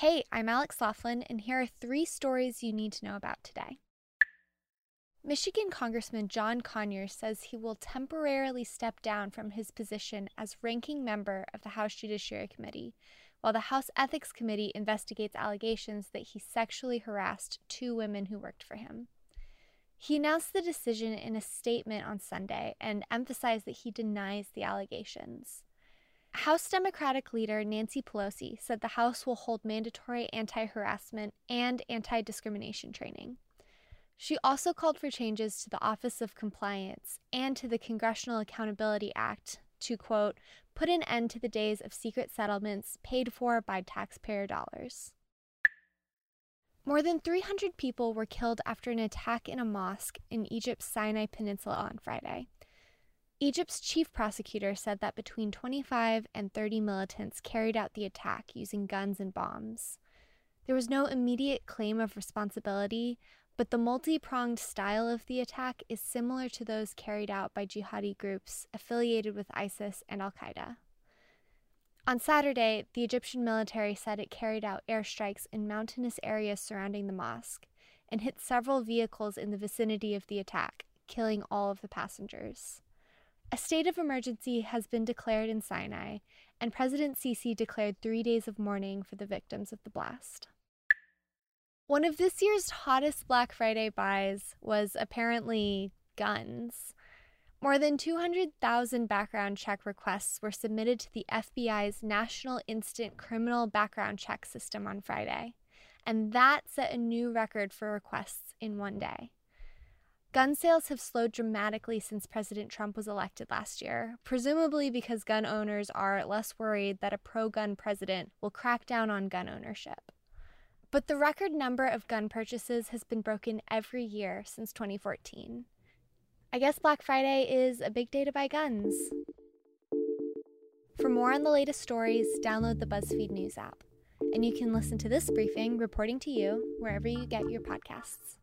Hey, I'm Alex Laughlin, and here are three stories you need to know about today. Michigan Congressman John Conyers says he will temporarily step down from his position as ranking member of the House Judiciary Committee, while the House Ethics Committee investigates allegations that he sexually harassed two women who worked for him. He announced the decision in a statement on Sunday and emphasized that he denies the allegations. House Democratic leader Nancy Pelosi said the House will hold mandatory anti harassment and anti discrimination training. She also called for changes to the Office of Compliance and to the Congressional Accountability Act to, quote, put an end to the days of secret settlements paid for by taxpayer dollars. More than 300 people were killed after an attack in a mosque in Egypt's Sinai Peninsula on Friday. Egypt's chief prosecutor said that between 25 and 30 militants carried out the attack using guns and bombs. There was no immediate claim of responsibility, but the multi pronged style of the attack is similar to those carried out by jihadi groups affiliated with ISIS and Al Qaeda. On Saturday, the Egyptian military said it carried out airstrikes in mountainous areas surrounding the mosque and hit several vehicles in the vicinity of the attack, killing all of the passengers. A state of emergency has been declared in Sinai, and President Sisi declared three days of mourning for the victims of the blast. One of this year's hottest Black Friday buys was apparently guns. More than 200,000 background check requests were submitted to the FBI's National Instant Criminal Background Check System on Friday, and that set a new record for requests in one day. Gun sales have slowed dramatically since President Trump was elected last year, presumably because gun owners are less worried that a pro gun president will crack down on gun ownership. But the record number of gun purchases has been broken every year since 2014. I guess Black Friday is a big day to buy guns. For more on the latest stories, download the BuzzFeed News app. And you can listen to this briefing reporting to you wherever you get your podcasts.